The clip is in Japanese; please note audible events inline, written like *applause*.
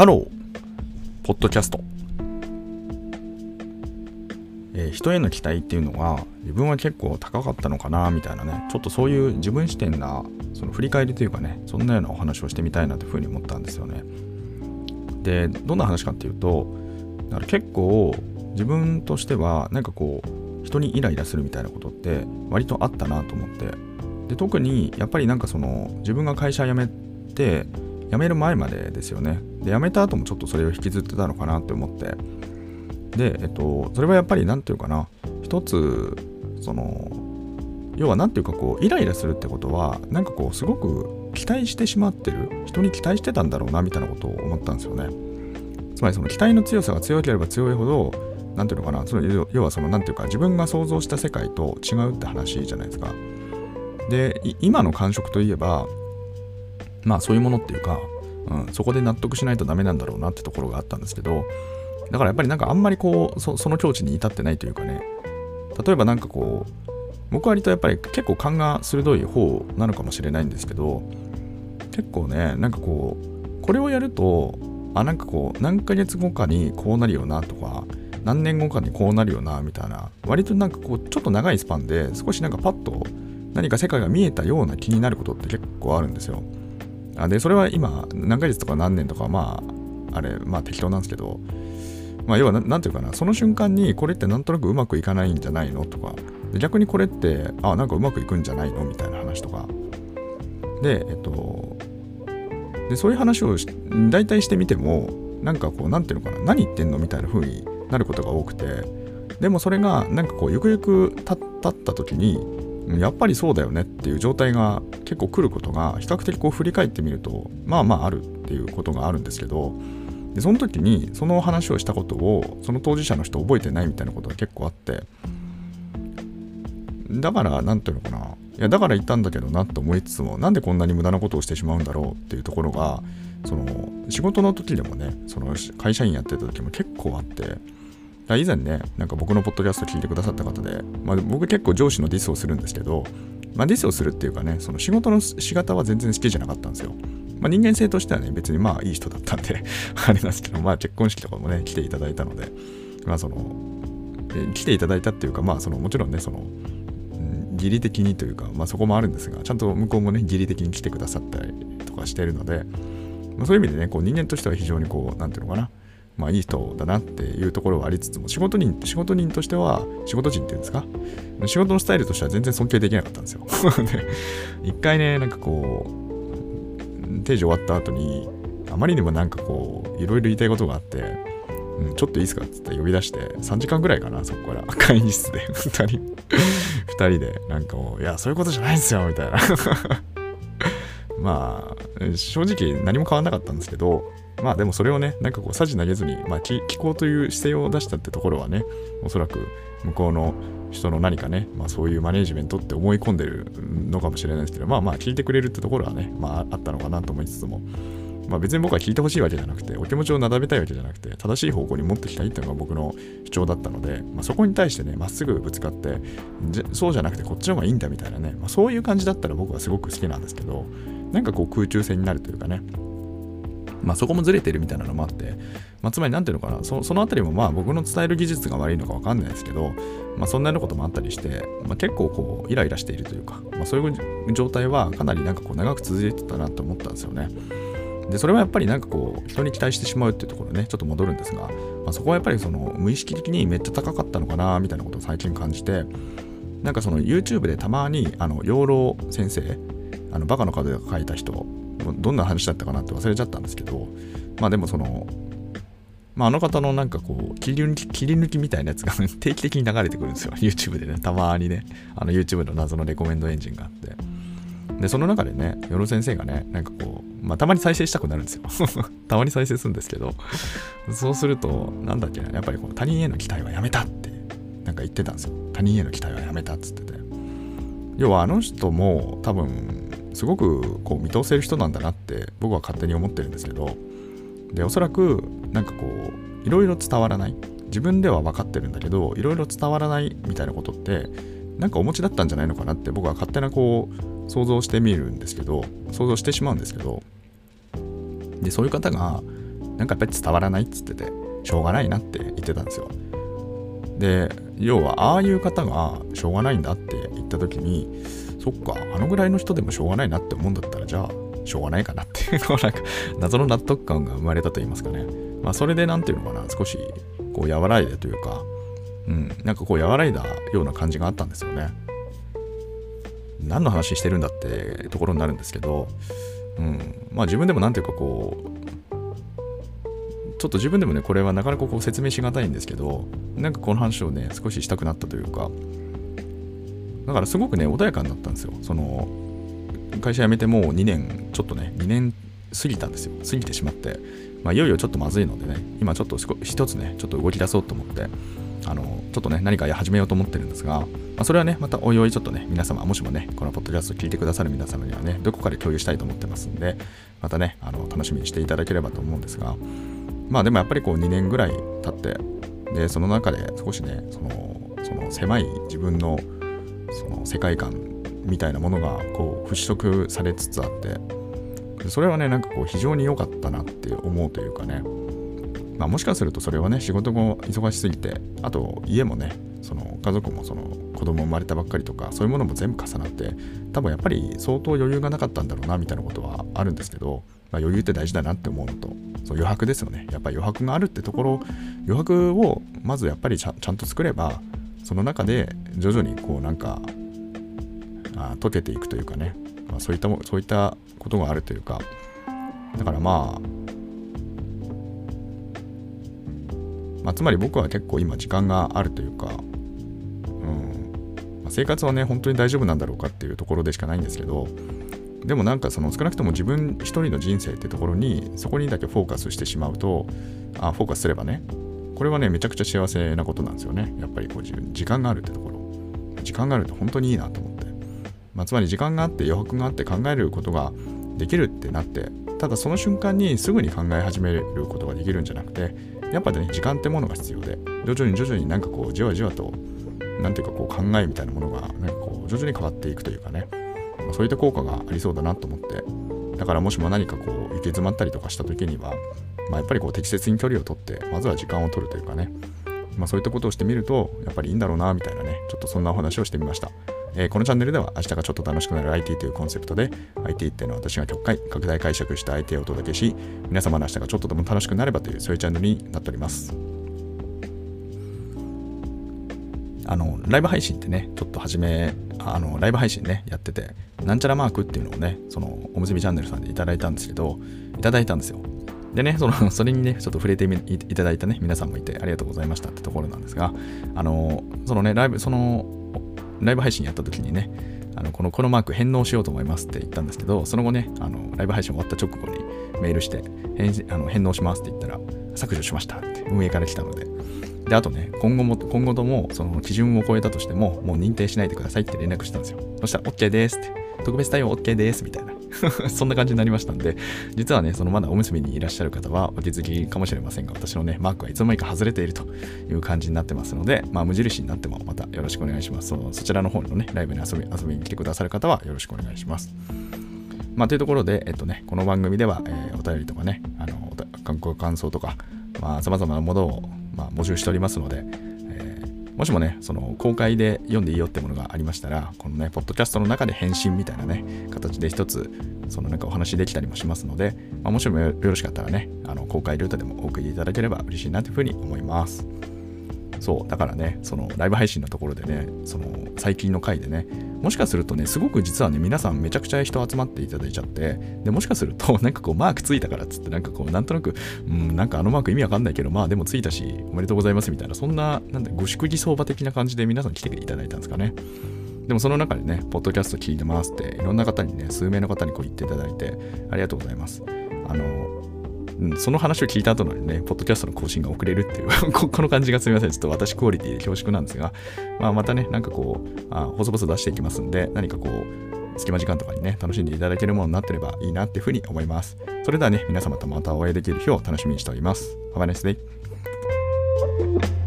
ハロー、ポッドキャスト。えー人への期待っていうのが自分は結構高かったのかなみたいなね。ちょっとそういう自分視点なその振り返りというかねそんなようなお話をしてみたいなというふうに思ったんですよね。でどんな話かっていうとだから結構自分としてはなんかこう人にイライラするみたいなことって割とあったなと思って。で特にやっぱりなんかその自分が会社辞めて辞める前までですよね。で辞めた後もちょっとそれを引きずってたのかなって思って。で、えっと、それはやっぱり何て言うかな。一つその要は何ていうかこうイライラするってことはなんかこうすごく期待してしまってる。人に期待してたんだろうなみたいなことを思ったんですよね。つまりその期待の強さが強ければ強いほど何ていうのかな。その要はその何ていうか自分が想像した世界と違うって話じゃないですか。で今の感触といえばまあそういうものっていうか、うん、そこで納得しないとダメなんだろうなってところがあったんですけどだからやっぱりなんかあんまりこうその境地に至ってないというかね例えばなんかこう僕は割とやっぱり結構勘が鋭い方なのかもしれないんですけど結構ねなんかこうこれをやるとあなんかこう何ヶ月後かにこうなるよなとか何年後かにこうなるよなみたいな割となんかこうちょっと長いスパンで少しなんかパッと何か世界が見えたような気になることって結構あるんですよ。あでそれは今何ヶ月とか何年とかまああれまあ適当なんですけどまあ、要は何て言うかなその瞬間にこれってなんとなくうまくいかないんじゃないのとか逆にこれってあなんかうまくいくんじゃないのみたいな話とか。でえっとでそういう話を大体してみてもなんかこう何て言うのかな何言ってんのみたいな風になることが多くてでもそれがなんかこうゆくゆく経った時にやっぱりそうだよねっていう状態が結構来ることが比較的こう振り返ってみるとまあまああるっていうことがあるんですけどでその時にその話をしたことをその当事者の人覚えてないみたいなことが結構あってだから何ていうのかな。いやだから言ったんだけどなって思いつつもなんでこんなに無駄なことをしてしまうんだろうっていうところがその仕事の時でもねその会社員やってた時も結構あって以前ねなんか僕のポッドキャスト聞いてくださった方で、まあ、僕結構上司のディスをするんですけど、まあ、ディスをするっていうかねその仕事の仕方は全然好きじゃなかったんですよ。まあ、人間性としてはね、別にまあいい人だったんで *laughs* あれなんですけど、まあ結婚式とかもね、来ていただいたので、まあその、え来ていただいたっていうか、まあその、もちろんね、その、義理的にというか、まあそこもあるんですが、ちゃんと向こうもね、義理的に来てくださったりとかしてるので、まあ、そういう意味でね、こう人間としては非常にこう、なんていうのかな、まあいい人だなっていうところはありつつも、仕事人、仕事人としては、仕事人っていうんですか、仕事のスタイルとしては全然尊敬できなかったんですよ。*laughs* で、一回ね、なんかこう、定時終わった後に、あまりにもなんかこう、いろいろ言いたいことがあって、うん、ちょっといいですかって言って呼び出して、3時間ぐらいかな、そこから。*laughs* 会議室で、2人、2人で、なんかもう、いや、そういうことじゃないんですよ、みたいな。*laughs* まあ、正直何も変わんなかったんですけど、まあでもそれをね、なんかこう、さじ投げずに、まあ、聞こうという姿勢を出したってところはね、おそらく向こうの人の何かね、まあ、そういうマネージメントって思い込んでるのかもしれないですけど、まあまあ聞いてくれるってところはね、まああったのかなと思いつつも、まあ別に僕は聞いてほしいわけじゃなくて、お気持ちをなだめたいわけじゃなくて、正しい方向に持ってきたいっていうのが僕の主張だったので、まあ、そこに対してね、まっすぐぶつかってそうじゃなくてこっちの方がいいんだみたいなね、まあ、そういう感じだったら僕はすごく好きなんですけど、なんかこう空中戦になるというかね、まあ、そこもずれてるみたいなのもあって、まあ、つまり何ていうのかなそのあたりもまあ僕の伝える技術が悪いのか分かんないですけど、まあ、そんなようなこともあったりして、まあ、結構こうイライラしているというか、まあ、そういう状態はかなりなんかこう長く続いてたなと思ったんですよね。でそれはやっぱりなんかこう人に期待してしまうっていうところねちょっと戻るんですが、まあ、そこはやっぱりその無意識的にめっちゃ高かったのかなみたいなことを最近感じてなんかその YouTube でたまにあの養老先生あのバカの角が書いた人どんな話だったかなって忘れちゃったんですけどまあでもそのまあ、あの方のなんかこう切り抜き、切り抜きみたいなやつが *laughs* 定期的に流れてくるんですよ。YouTube でね、たまにね、あの YouTube の謎のレコメンドエンジンがあって。で、その中でね、ヨロ先生がね、なんかこう、まあ、たまに再生したくなるんですよ。*laughs* たまに再生するんですけど、そうすると、なんだっけな、やっぱりこう他人への期待はやめたって、なんか言ってたんですよ。他人への期待はやめたっつってて。要はあの人も多分、すごくこう見通せる人なんだなって僕は勝手に思ってるんですけど、で、おそらく、なんかこう、いろいろ伝わらない。自分では分かってるんだけど、いろいろ伝わらないみたいなことって、なんかお持ちだったんじゃないのかなって僕は勝手なこう、想像してみるんですけど、想像してしまうんですけど、で、そういう方が、なんかやっぱり伝わらないっつってて、しょうがないなって言ってたんですよ。で、要は、ああいう方がしょうがないんだって言った時に、そっか、あのぐらいの人でもしょうがないなって思うんだったら、じゃあ、しょうがないかなっていう、*laughs* なんか、謎の納得感が生まれたと言いますかね。まあ、それで、なんていうのかな、少し、こう、和らいでというか、うん、なんかこう、和らいだような感じがあったんですよね。何の話してるんだってところになるんですけど、うん、まあ自分でもなんていうかこうちょっと自分でもねこれはなかなかこう説明しがたいんですけどなんかこの話をね少ししたくなったというかだからすごくね穏やかになったんですよ。その会社辞めてもう2年ちょっとね2年過ぎたんですよ。過ぎてしまって、まあ、いよいよちょっとまずいのでね今ちょっと一つねちょっと動き出そうと思ってあのちょっとね何か始めようと思ってるんですが、まあ、それはねまたおいおいちょっとね皆様もしもねこのポッドキャストを聞いてくださる皆様にはねどこかで共有したいと思ってますんでまたねあの楽しみにしていただければと思うんですがまあでもやっぱりこう2年ぐらい経ってでその中で少しねそのその狭い自分のその世界観みたいなものがこう払拭されつつあってそれはねなんかこう非常に良かったなって思うというかね。まあ、もしかするとそれはね仕事も忙しすぎてあと家もねその家族もその子供生まれたばっかりとかそういうものも全部重なって多分やっぱり相当余裕がなかったんだろうなみたいなことはあるんですけど、まあ、余裕って大事だなって思うのとそう余白ですよね。やっぱり余白があるってところ余白をまずやっぱりちゃんと作ればその中で徐々にこうなんかあ溶けていくというかね、まあ、そういったそういったことがあるというか。だからまあまあ、つまり僕は結構今時間があるというか、うん。まあ、生活はね本当に大丈夫なんだろうかっていうところでしかないんですけどでもなんかその少なくとも自分一人の人生ってところにそこにだけフォーカスしてしまうとあフォーカスすればねこれはねめちゃくちゃ幸せなことなんですよね。やっぱりこう自分時間があるってところ。時間があると本当にいいなと思って、まあ、つまり時間があって余白があって考えることができるってなってただその瞬間にすぐに考え始めることができるんじゃなくてやっぱね、時間ってものが必要で、徐々に徐々になんかこう、じわじわと、なんていうかこう、考えみたいなものが、なんかこう、徐々に変わっていくというかね、まあ、そういった効果がありそうだなと思って、だからもしも何かこう、行き詰まったりとかした時には、まあ、やっぱりこう、適切に距離をとって、まずは時間を取るというかね、まあ、そういったことをしてみると、やっぱりいいんだろうな、みたいなね、ちょっとそんなお話をしてみました。えー、このチャンネルでは明日がちょっと楽しくなる IT というコンセプトで IT っていうのは私が極快拡大解釈した IT をお届けし皆様の明日がちょっとでも楽しくなればというそういうチャンネルになっております。あのライブ配信ってねちょっと始めあのライブ配信ねやっててなんちゃらマークっていうのをねそのおむすびチャンネルさんでいただいたんですけどいただいたんですよ。でね、その、*laughs* それにね、ちょっと触れていただいたね、皆さんもいてありがとうございましたってところなんですが、あの、そのね、ライブ、その、ライブ配信やった時にね、あのこのこのマーク返納しようと思いますって言ったんですけど、その後ね、あのライブ配信終わった直後にメールして返あの返納しますって言ったら、削除しましたって運営から来たので、で、あとね、今後も、今後とも、その基準を超えたとしても、もう認定しないでくださいって連絡したんですよ。そしたら、OK ですって、特別対応 OK ですみたいな。*laughs* そんな感じになりましたんで、実はね、そのまだおむすびにいらっしゃる方はお気づきかもしれませんが、私のね、マークはいつの間にか外れているという感じになってますので、まあ、無印になってもまたよろしくお願いします。そそちらの方のね、ライブに遊び遊びに来てくださる方はよろしくお願いします。まあ、というところで、えっとね、この番組では、えー、お便りとかね、あの、観光感想とか、まあ、様々なものを、まあ、募集しておりますので、もしもね、その公開で読んでいいよってものがありましたら、このね、ポッドキャストの中で返信みたいなね、形で一つ、そのなんかお話できたりもしますので、まあ、もしもよろしかったらね、あの公開ルートでもお送りいただければ嬉しいなというふうに思います。そう、だからね、そのライブ配信のところでね、その最近の回でね、もしかするとね、すごく実はね、皆さんめちゃくちゃ人集まっていただいちゃって、で、もしかすると、*laughs* なんかこう、マークついたからっつって、なんかこう、なんとなく、うん、なんかあのマーク意味わかんないけど、まあでもついたし、おめでとうございますみたいな、そんな、なんだ、ご祝儀相場的な感じで皆さん来ていただいたんですかね。でもその中でね、ポッドキャスト聞いてますって、いろんな方にね、数名の方にこう言っていただいて、ありがとうございます。あの、その話を聞いた後のね、ポッドキャストの更新が遅れるっていう *laughs* この感じがすみません。ちょっと私クオリティで恐縮なんですが、まあ、またね、なんかこう、あ細々出していきますんで、何かこう、隙間時間とかにね、楽しんでいただけるものになってればいいなっていうふうに思います。それではね、皆様とまたお会いできる日を楽しみにしております。Have a nice day.